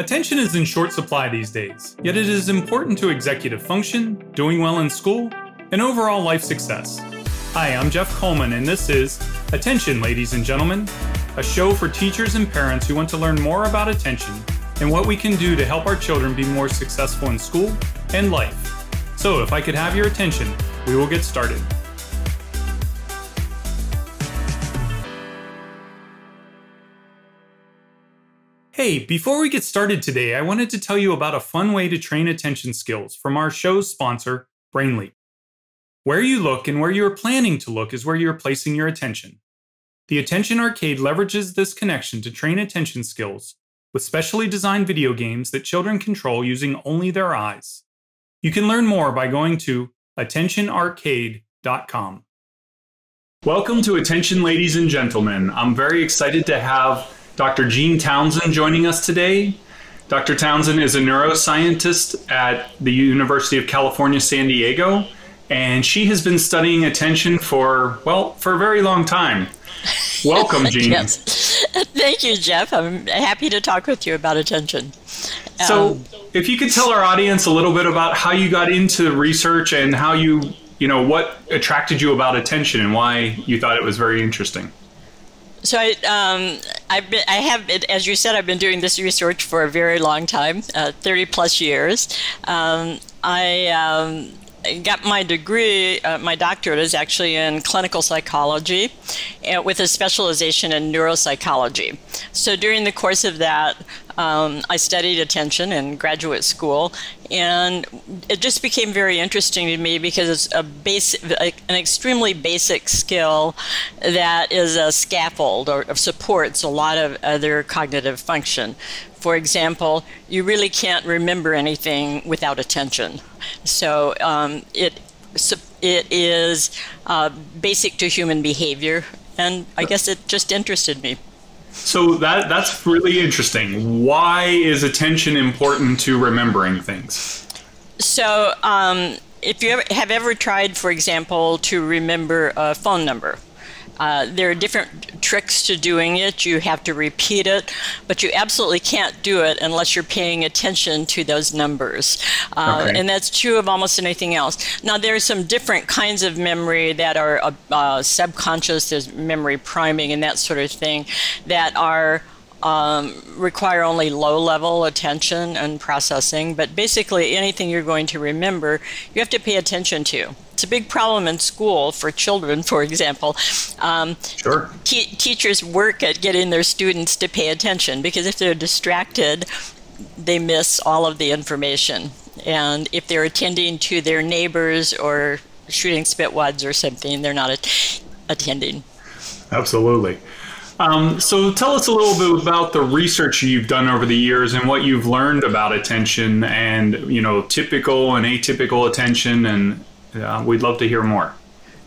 Attention is in short supply these days, yet it is important to executive function, doing well in school, and overall life success. Hi, I'm Jeff Coleman, and this is Attention, ladies and gentlemen, a show for teachers and parents who want to learn more about attention and what we can do to help our children be more successful in school and life. So, if I could have your attention, we will get started. Hey, before we get started today, I wanted to tell you about a fun way to train attention skills from our show's sponsor, BrainLeap. Where you look and where you are planning to look is where you are placing your attention. The Attention Arcade leverages this connection to train attention skills with specially designed video games that children control using only their eyes. You can learn more by going to attentionarcade.com. Welcome to Attention, ladies and gentlemen. I'm very excited to have Dr. Jeanne Townsend joining us today. Dr. Townsend is a neuroscientist at the University of California, San Diego, and she has been studying attention for, well, for a very long time. Welcome, Jeanne. yes. Thank you, Jeff. I'm happy to talk with you about attention. So, um, if you could tell our audience a little bit about how you got into research and how you, you know, what attracted you about attention and why you thought it was very interesting. So I, um, I've been, I have, as you said, I've been doing this research for a very long time, uh, 30 plus years. Um, I um, got my degree, uh, my doctorate is actually in clinical psychology uh, with a specialization in neuropsychology. So during the course of that, um, I studied attention in graduate school, and it just became very interesting to me because it's a basic, an extremely basic skill that is a scaffold or supports a lot of other cognitive function. For example, you really can't remember anything without attention. So um, it it is uh, basic to human behavior, and I guess it just interested me. So that that's really interesting. Why is attention important to remembering things? So, um, if you ever, have ever tried, for example, to remember a phone number, uh, there are different tricks to doing it. You have to repeat it, but you absolutely can't do it unless you're paying attention to those numbers. Uh, okay. And that's true of almost anything else. Now, there are some different kinds of memory that are uh, uh subconscious, there's memory priming and that sort of thing, that are um, require only low level attention and processing, but basically anything you're going to remember, you have to pay attention to. It's a big problem in school for children, for example. Um, sure. teachers work at getting their students to pay attention because if they're distracted, they miss all of the information. And if they're attending to their neighbors or shooting spitwads or something, they're not at- attending. Absolutely. Um, so tell us a little bit about the research you've done over the years and what you've learned about attention and you know typical and atypical attention, and uh, we'd love to hear more.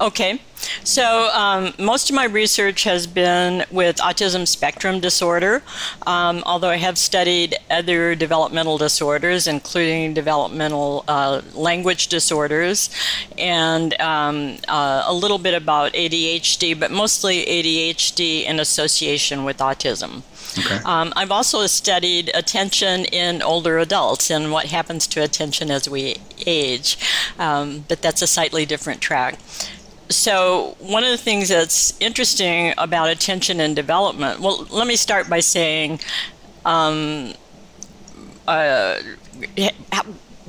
Okay. So, um, most of my research has been with autism spectrum disorder, um, although I have studied other developmental disorders, including developmental uh, language disorders, and um, uh, a little bit about ADHD, but mostly ADHD in association with autism. Okay. Um, I've also studied attention in older adults and what happens to attention as we age, um, but that's a slightly different track so one of the things that's interesting about attention and development well let me start by saying um, uh,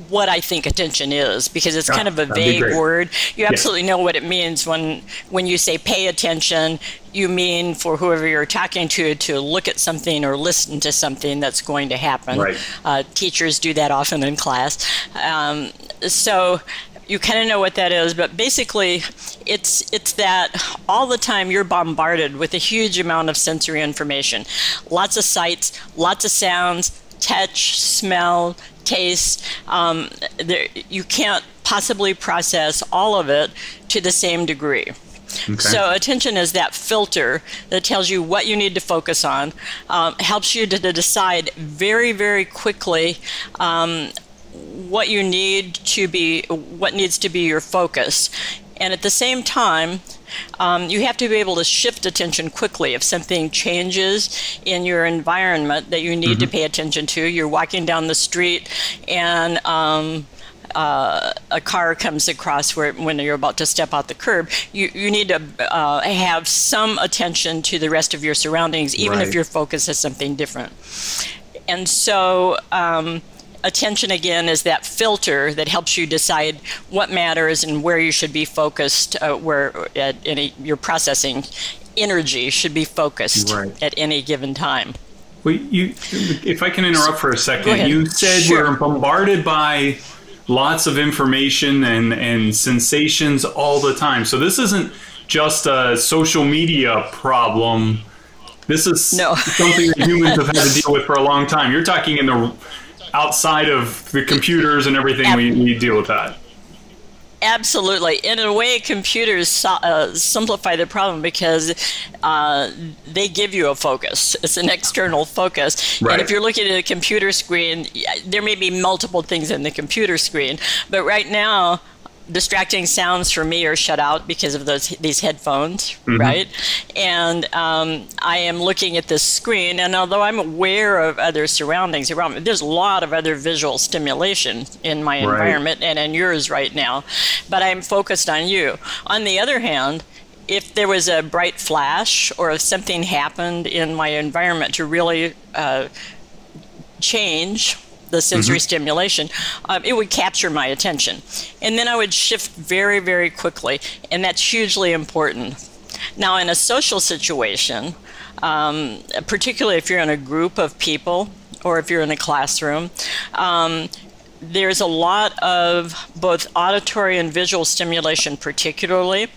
what I think attention is because it's kind of a vague word. You absolutely know what it means when when you say pay attention. You mean for whoever you're talking to to look at something or listen to something that's going to happen. Right. Uh, teachers do that often in class. Um, so you kind of know what that is, but basically, it's it's that all the time you're bombarded with a huge amount of sensory information, lots of sights, lots of sounds, touch, smell, taste. Um, there, you can't possibly process all of it to the same degree. Okay. So attention is that filter that tells you what you need to focus on, um, helps you to, to, decide very, very quickly um, what you need to be, what needs to be your focus. And at the same time, um, you have to be able to shift attention quickly. If something changes in your environment that you need mm-hmm. to pay attention to, you're walking down the street and um, uh, a car comes across where when you're about to step out the curb, you, you need to uh, have some attention to the rest of your surroundings, even right. if your focus is something different. And so, um, attention again is that filter that helps you decide what matters and where you should be focused, uh, where at any, your processing energy should be focused right. at any given time. Well, you, if I can interrupt for a second, you said sure. we're bombarded by lots of information and, and sensations all the time. So this isn't just a social media problem. This is no. something that humans have had to deal with for a long time. You're talking in the outside of the computers and everything we, we deal with that. Absolutely. In a way, computers uh, simplify the problem because uh, they give you a focus. It's an external focus. Right. And if you're looking at a computer screen, there may be multiple things in the computer screen. But right now, distracting sounds for me are shut out because of those these headphones, mm-hmm. right? And um, I am looking at this screen, and although I'm aware of other surroundings around me, there's a lot of other visual stimulation in my right. environment and in yours right now, but I'm focused on you. On the other hand, if there was a bright flash or if something happened in my environment to really uh, change the sensory mm-hmm. stimulation, um, it would capture my attention. And then I would shift very, very quickly. And that's hugely important. Now, in a social situation, um, particularly if you're in a group of people or if you're in a classroom, um, there's a lot of both auditory and visual stimulation, particularly.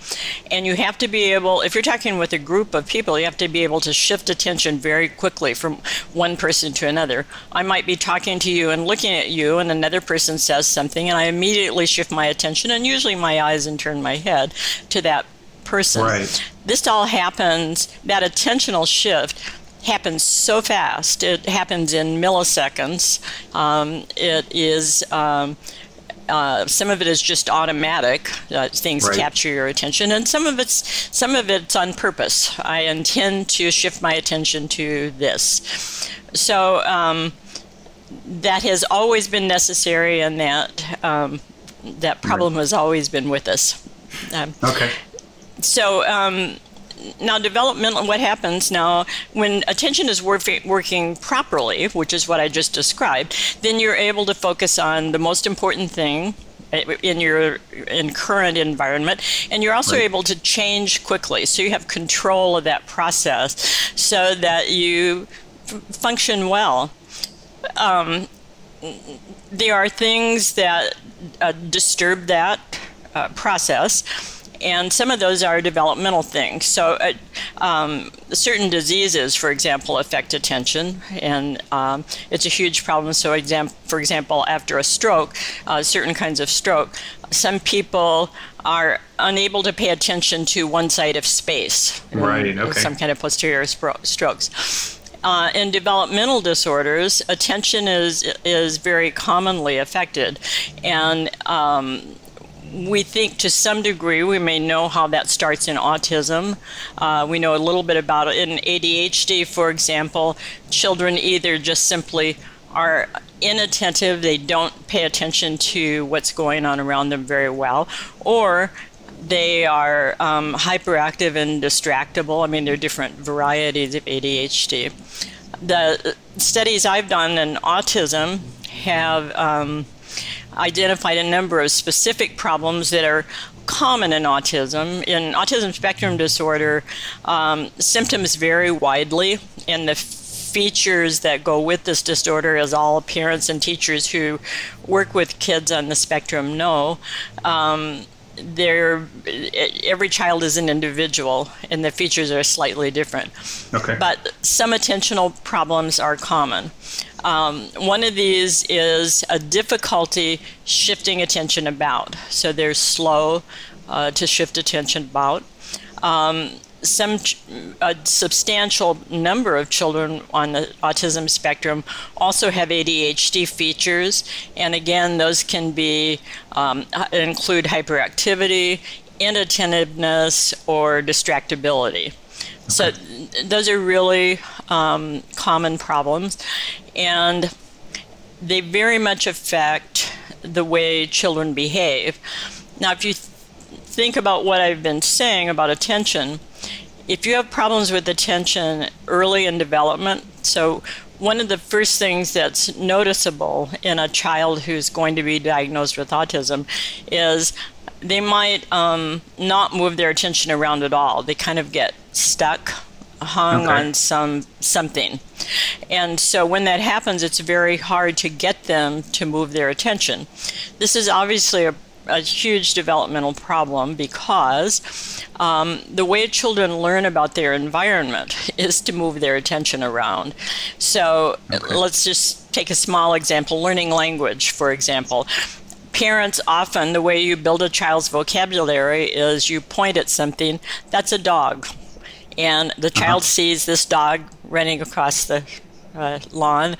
And you have to be able, if you're talking with a group of people, you have to be able to shift attention very quickly from one person to another. I might be talking to you and looking at you, and another person says something, and I immediately shift my attention, and usually my eyes and turn my head to that person. Right. This all happens, that attentional shift happens so fast. It happens in milliseconds. Um, it is. Um, uh, some of it is just automatic. Uh, things right. capture your attention, and some of it's some of it's on purpose. I intend to shift my attention to this. So um, that has always been necessary, and that um, that problem right. has always been with us. Um, okay. So um, now developmental what happens now when attention is wor- working properly which is what i just described then you're able to focus on the most important thing eh, in your in current environment and you're also right. able to change quickly. So you have control of that process so that you f- function well. Um, there are things that uh, disturb that uh, process and some of those are developmental things. So, uh, um, certain diseases, for example, affect attention, and um, it's a huge problem. So, exam- for example, after a stroke, uh, certain kinds of stroke, some people are unable to pay attention to one side of space. Right. Okay. Some kind of posterior spro- strokes. Uh, in developmental disorders, attention is is very commonly affected, and um, we think to some degree we may know how that starts in autism. Uh, we know a little bit about it in ADHD, for example. Children either just simply are inattentive, they don't pay attention to what's going on around them very well, or they are um, hyperactive and distractible. I mean, there are different varieties of ADHD. The studies I've done in autism have. Um, identified a number of specific problems that are common in autism. In autism spectrum disorder, um, symptoms vary widely, and the features that go with this disorder, as all parents and teachers who work with kids on the spectrum know. Um, every child is an individual and the features are slightly different okay but some attentional problems are common um, one of these is a difficulty shifting attention about. So they're slow uh, to shift attention about. Um, some a substantial number of children on the autism spectrum also have ADHD features, and again, those can be um, include hyperactivity, inattentiveness or distractibility. Okay. So those are really um, common problems, and they very much affect the way children behave. Now, if you th- think about what I've been saying about attention, if you have problems with attention early in development, so one of the first things that's noticeable in a child who's going to be diagnosed with autism is they might um, not move their attention around at all. They kind of get stuck, hung okay. on some something, and so when that happens, it's very hard to get them to move their attention. This is obviously a a huge developmental problem because um, the way children learn about their environment is to move their attention around. So okay. let's just take a small example learning language, for example parents often the way you build a child's vocabulary is you point at something that's a dog and the uh-huh. child uh-huh. sees this dog running across the uh, lawn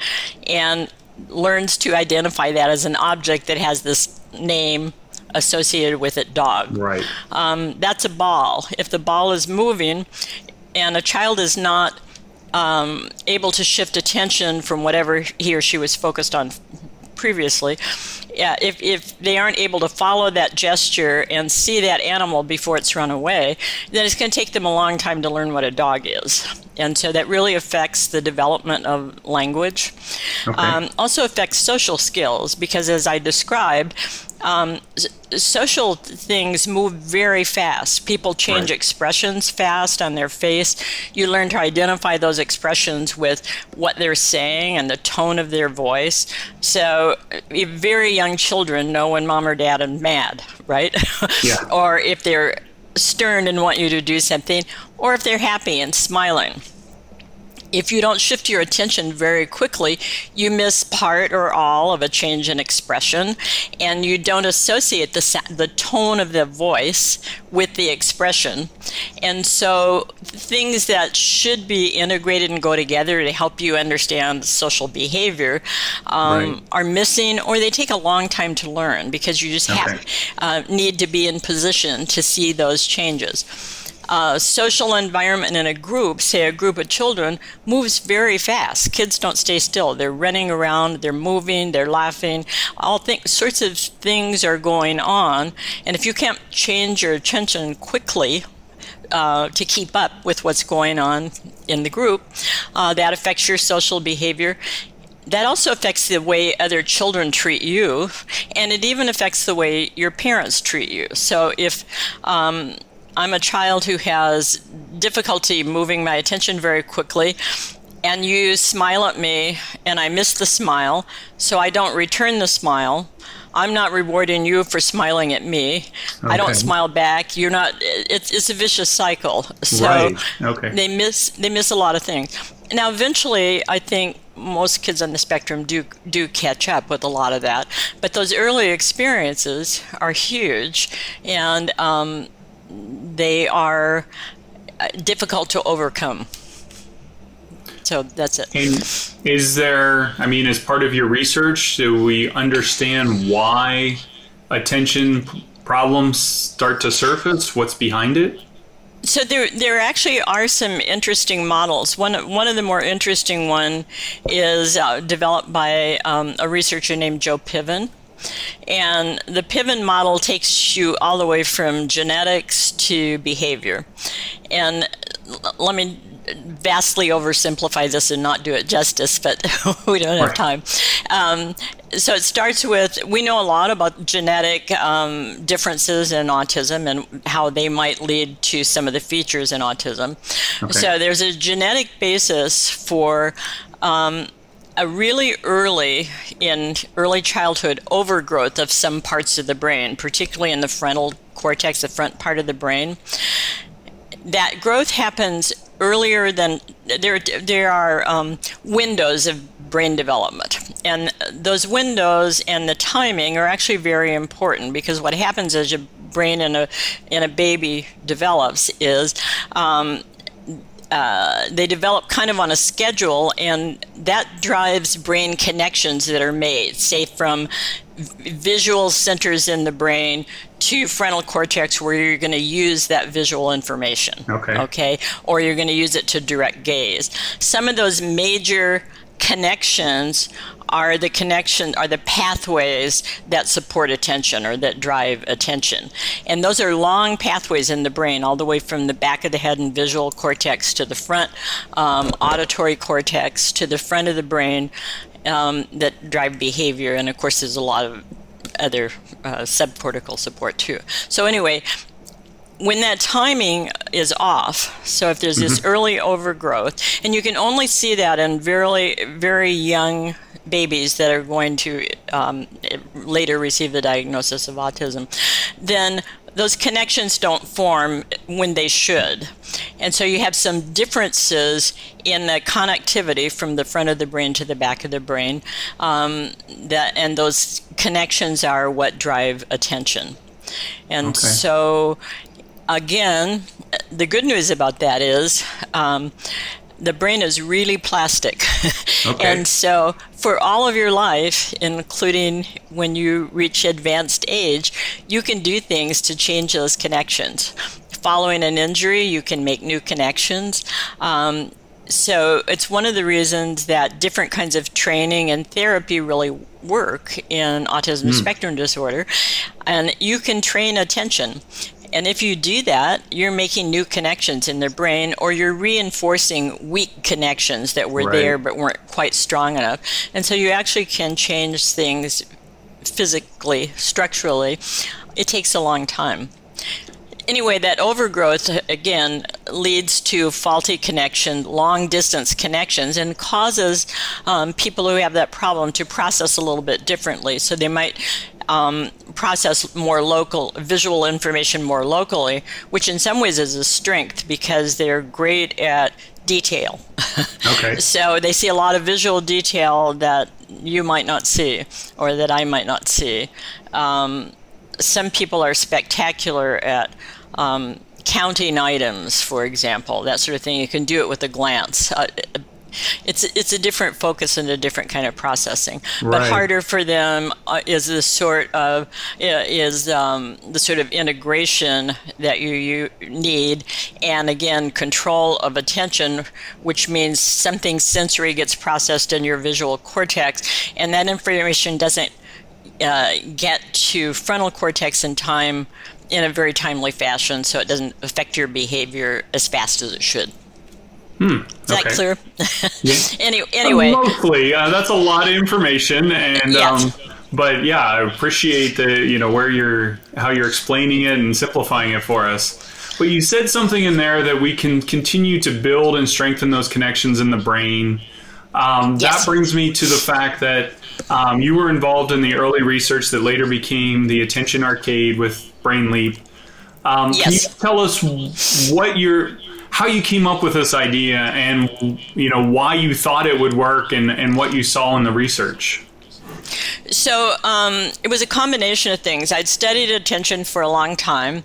and learns to identify that as an object that has this name associated with it dog. Right. Um, that's a ball. If the ball is moving and a child is not um, able to shift attention from whatever he or she was focused on previously, yeah, if, if they aren't able to follow that gesture and see that animal before it's run away, then it's going to take them a long time to learn what a dog is. And so that really affects the development of language. Okay. Um, also affects social skills because, as I described, um, social things move very fast. People change right. expressions fast on their face. You learn to identify those expressions with what they're saying and the tone of their voice. So, very young children know when mom or dad are mad, right? Yeah. or if they're stern and want you to do something, or if they're happy and smiling if you don't shift your attention very quickly, you miss part or all of a change in expression, and you don't associate the the tone of the voice with the expression. And so, things that should be integrated and go together to help you understand social behavior um, right. are missing, or they take a long time to learn because you just okay. have uh, need to be in position to see those changes uh, social environment in a group, say a group of children, moves very fast. Kids don't stay still. They're running around, they're moving, they're laughing. All th- sorts of things are going on. And if you can't change your attention quickly, uh, to keep up with what's going on in the group. Uh, that affects your social behavior. That also affects the way other children treat you, and it even affects the way your parents treat you. So if um, I'm a child who has difficulty moving my attention very quickly, and you smile at me, and I miss the smile, so I don't return the smile. I'm not rewarding you for smiling at me. Okay. I don't smile back. You're not. It's, it's a vicious cycle. So right. okay. they miss they miss a lot of things. Now, eventually, I think most kids on the spectrum do do catch up with a lot of that. But those early experiences are huge, and um, they are uh, difficult to overcome. So that's it. And is there, I mean, as part of your research, do we understand why attention problems start to surface? What's behind it? So there, there actually are some interesting models. One, one of the more interesting one is uh, developed by um, a researcher named Joe Piven, and the Piven model takes you all the way from genetics to behavior. And let me vastly oversimplify this and not do it justice, but we don't have time. Um, so it starts with we know a lot about genetic um, differences in autism and how they might lead to some of the features in autism. Okay. So there's a genetic basis for um, a really early in early childhood overgrowth of some parts of the brain, particularly in the frontal cortex, the front part of the brain. That growth happens earlier than there. There are um, windows of brain development, and those windows and the timing are actually very important because what happens as your brain in a in a baby develops is um, uh, they develop kind of on a schedule, and that drives brain connections that are made, say from visual centers in the brain to frontal cortex where you're going to use that visual information. Okay. Okay. Or you're going to use it to direct gaze. Some of those major connections are the connection are the pathways that support attention or that drive attention. And those are long pathways in the brain all the way from the back of the head and visual cortex to the front um, auditory cortex to the front of the brain um, that drive behavior. And of course there's a lot of other uh, subcortical support too. So anyway when that timing is off, so if there's this mm-hmm. early overgrowth, and you can only see that in very, very young babies that are going to um, later receive the diagnosis of autism, then those connections don't form when they should. And so you have some differences in the connectivity from the front of the brain to the back of the brain. Um, that, and those connections are what drive attention. And okay. so again, the good news about that is um, the brain is really plastic. Okay. and so, for all of your life, including when you reach advanced age, you can do things to change those connections. Following an injury, you can make new connections. Um, so, it's one of the reasons that different kinds of training and therapy really work in autism mm. spectrum disorder. And you can train attention. And if you do that, you're making new connections in their brain or you're reinforcing weak connections that were right. there but weren't quite strong enough. And so you actually can change things physically, structurally. It takes a long time. Anyway, that overgrowth again leads to faulty connection, long distance connections, and causes um, people who have that problem to process a little bit differently. So they might um, process more local visual information more locally, which in some ways is a strength because they're great at detail. Okay. so they see a lot of visual detail that you might not see or that I might not see. Um, some people are spectacular at um, counting items, for example, that sort of thing. You can do it with a glance. Uh, it's it's a different focus and a different kind of processing. Right. But harder for them uh, is the sort of uh, is um, the sort of integration that you, you need, and again control of attention, which means something sensory gets processed in your visual cortex, and that information doesn't uh, get to frontal cortex in time in a very timely fashion, so it doesn't affect your behavior as fast as it should. Hmm. Is that clear? yeah. Any, anyway, uh, mostly uh, that's a lot of information, and um, but yeah, I appreciate the you know where you're how you're explaining it and simplifying it for us. But you said something in there that we can continue to build and strengthen those connections in the brain. Um, yes. That brings me to the fact that um, you were involved in the early research that later became the Attention Arcade with BrainLeap. Um, yes. Can you tell us what your how you came up with this idea and you know why you thought it would work and, and what you saw in the research so um, it was a combination of things i'd studied attention for a long time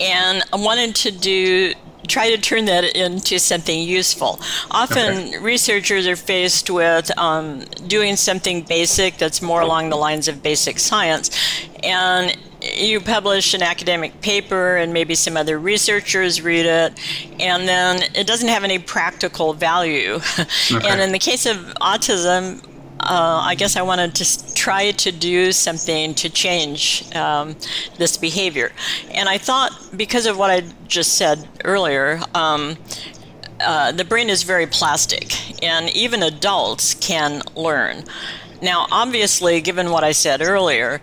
and i wanted to do try to turn that into something useful. Often okay. researchers are faced with um, doing something basic that's more along the lines of basic science, and you publish an academic paper and maybe some other researchers read it and then it doesn't have any practical value okay. and in the case of autism uh, I guess I wanted to try to do something to change um, this behavior. And I thought, because of what I just said earlier, um, uh, the brain is very plastic, and even adults can learn. Now, obviously, given what I said earlier,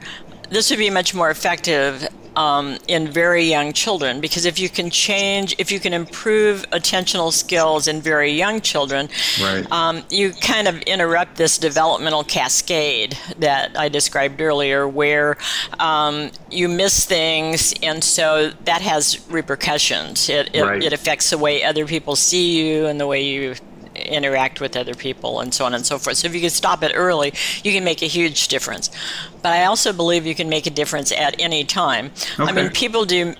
this would be much more effective um, in very young children because if you can change, if you can improve attentional skills in very young children, right. um, you kind of interrupt this developmental cascade that I described earlier where um, you miss things and so that has repercussions. It, it, right. it affects the way other people see you and the way you interact with other people and so on and so forth. So if you can stop it early, you can make a huge difference. But I also believe you can make a difference at any time. Okay. I mean, people do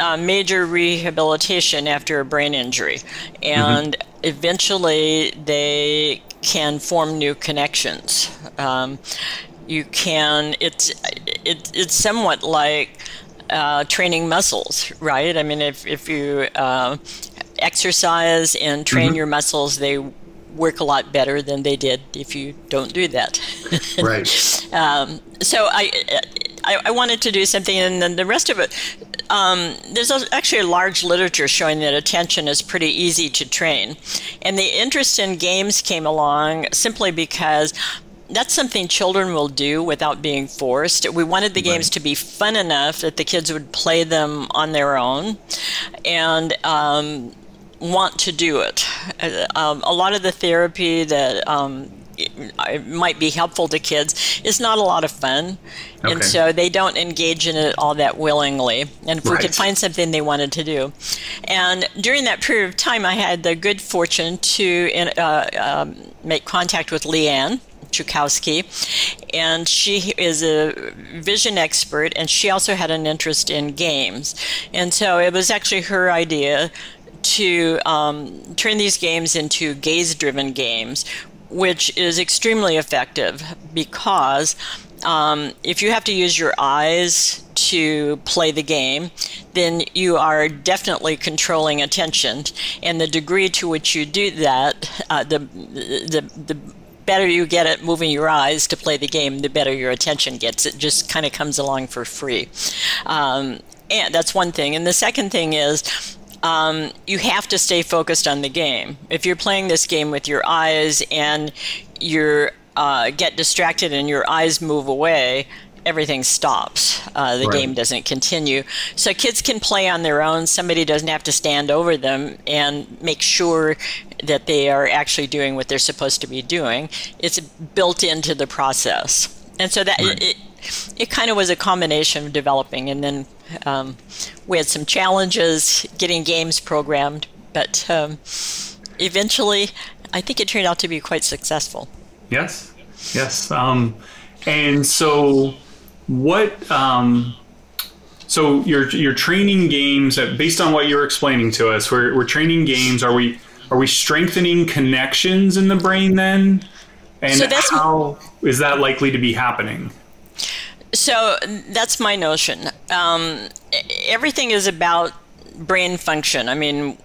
uh, major rehabilitation after a brain injury, and mm-hmm. eventually they can form new connections. Um, you can it's it, it's somewhat like uh, training muscles, right? I mean, if if you uh, exercise and train mm-hmm. your muscles, they work a lot better than they did if you don't do that. right. Um, so I, I, I wanted to do something, and then the rest of it. Um, there's actually a large literature showing that attention is pretty easy to train, and the interest in games came along simply because that's something children will do without being forced. We wanted the right. games to be fun enough that the kids would play them on their own, and um, want to do it. Uh, um, a lot of the therapy that um, might be helpful to kids is not a lot of fun, okay. and so they don't engage in it all that willingly. And if right. we could find something they wanted to do, and during that period of time, I had the good fortune to uh, um, make contact with Leanne. Chukoskie, and she is a vision expert, and she also had an interest in games. And so it was actually her idea to um, turn these games into gaze driven games, which is extremely effective because um, if you have to use your eyes to play the game, then you are definitely controlling attention. And the degree to which you do that, uh, the, the, the better you get at moving your eyes to play the game, the better your attention gets. It just kind of comes along for free. Um, and that's one thing. And the second thing is, um, you have to stay focused on the game. If you're playing this game with your eyes and you uh, get distracted and your eyes move away, everything stops. Uh, the right. game doesn't continue. So kids can play on their own. Somebody doesn't have to stand over them and make sure that they are actually doing what they're supposed to be doing. It's built into the process. And so that right. it, it kind of was a combination of developing, and then um, we had some challenges getting games programmed, but um, eventually, I think it turned out to be quite successful. Yes, yes. Um, and so, what? Um, so you're you're training games based on what you're explaining to us. We're we're training games. Are we are we strengthening connections in the brain then? And so how is that likely to be happening? So that's my notion. Um, everything is about brain function. I mean,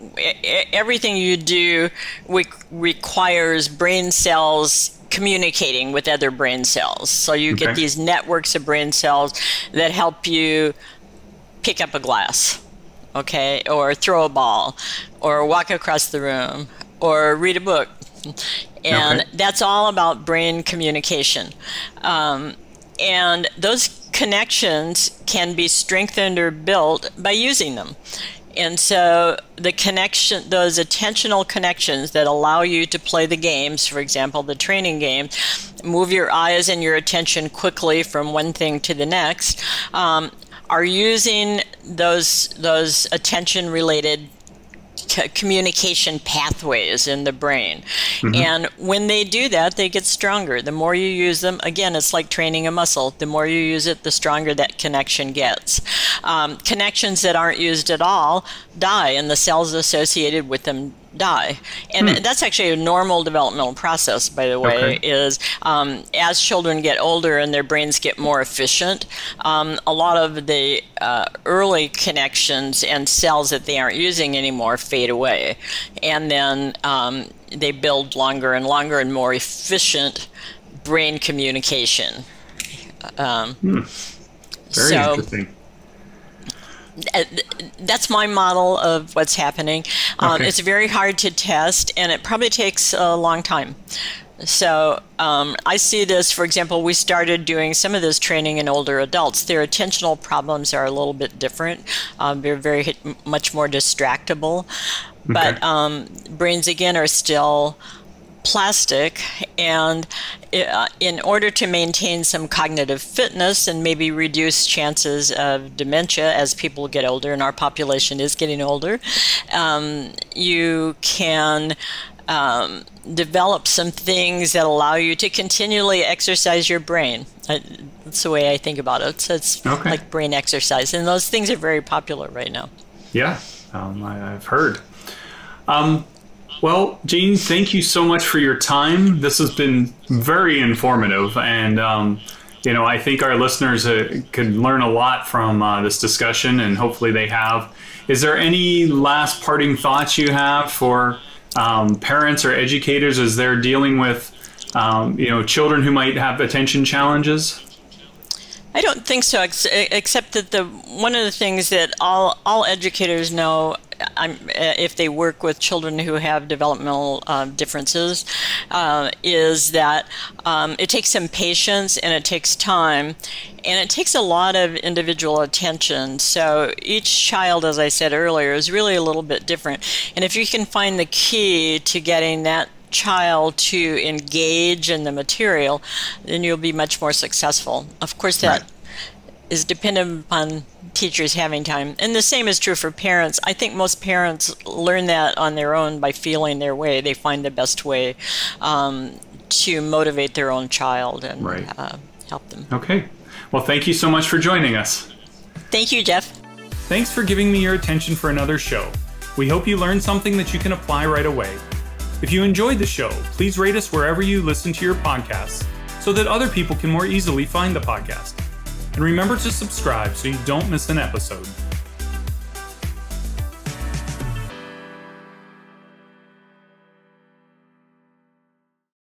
everything you do re- requires brain cells communicating with other brain cells. So you okay. get these networks of brain cells that help you pick up a glass, okay, or throw a ball, or walk across the room, or read a book. And okay. that's all about brain communication. Um, and those connections can be strengthened or built by using them. And so the connection, those attentional connections that allow you to play the games, for example, the training game, move your eyes and your attention quickly from one thing to the next, um, are using those those attention related communication pathways in the brain. Mm-hmm. And when they do that, they get stronger. The more you use them, again, it's like training a muscle. The more you use it, the stronger that connection gets. Um, connections that aren't used at all die, and the cells associated with them die. And hmm. that's actually a normal developmental process, by the way, okay. is um, as children get older and their brains get more efficient, um, a lot of the uh, early connections and cells that they aren't using anymore fade away. And then um, they build longer and longer and more efficient brain communication. Um, hmm. Very so, interesting. Uh, that's my model of what's happening. Um, okay. It's very hard to test, and it probably takes a long time. So um, I see this, for example, we started doing some of this training in older adults. Their attentional problems are a little bit different. Um, they're very much more distractible, okay. but um, brains again are still plastic and uh, in order to maintain some cognitive fitness and maybe reduce chances of dementia as people get older and our population is getting older um, you can um, develop some things that allow you to continually exercise your brain. that's the way I think about it. So it's okay. like brain exercise, and those things are very popular right now. Yeah, um, I, have heard. Um, well, Jane, thank you so much for your time. This has been very informative, and um, you know, I think our listeners uh, could learn a lot from uh, this discussion, and hopefully they have. Is there any last parting thoughts you have for um, parents or educators as they're dealing with, um, you know, children who might have attention challenges? I don't think so, ex- except that the one of the things that all all educators know I'm, uh, if they work with children who have developmental uh, differences, uh, is that um, it takes some patience and it takes time, and it takes a lot of individual attention. So each child, as I said earlier, is really a little bit different. And if you can find the key to getting that child to engage in the material, then you'll be much more successful. Of course, that right. is dependent upon teachers having time. And the same is true for parents. I think most parents learn that on their own by feeling their way. They find the best way um, to motivate their own child and right. uh, help them. Okay. Well, thank you so much for joining us. Thank you, Jeff. Thanks for giving me your attention for another show. We hope you learned something that you can apply right away. If you enjoyed the show, please rate us wherever you listen to your podcasts so that other people can more easily find the podcast. And remember to subscribe so you don't miss an episode.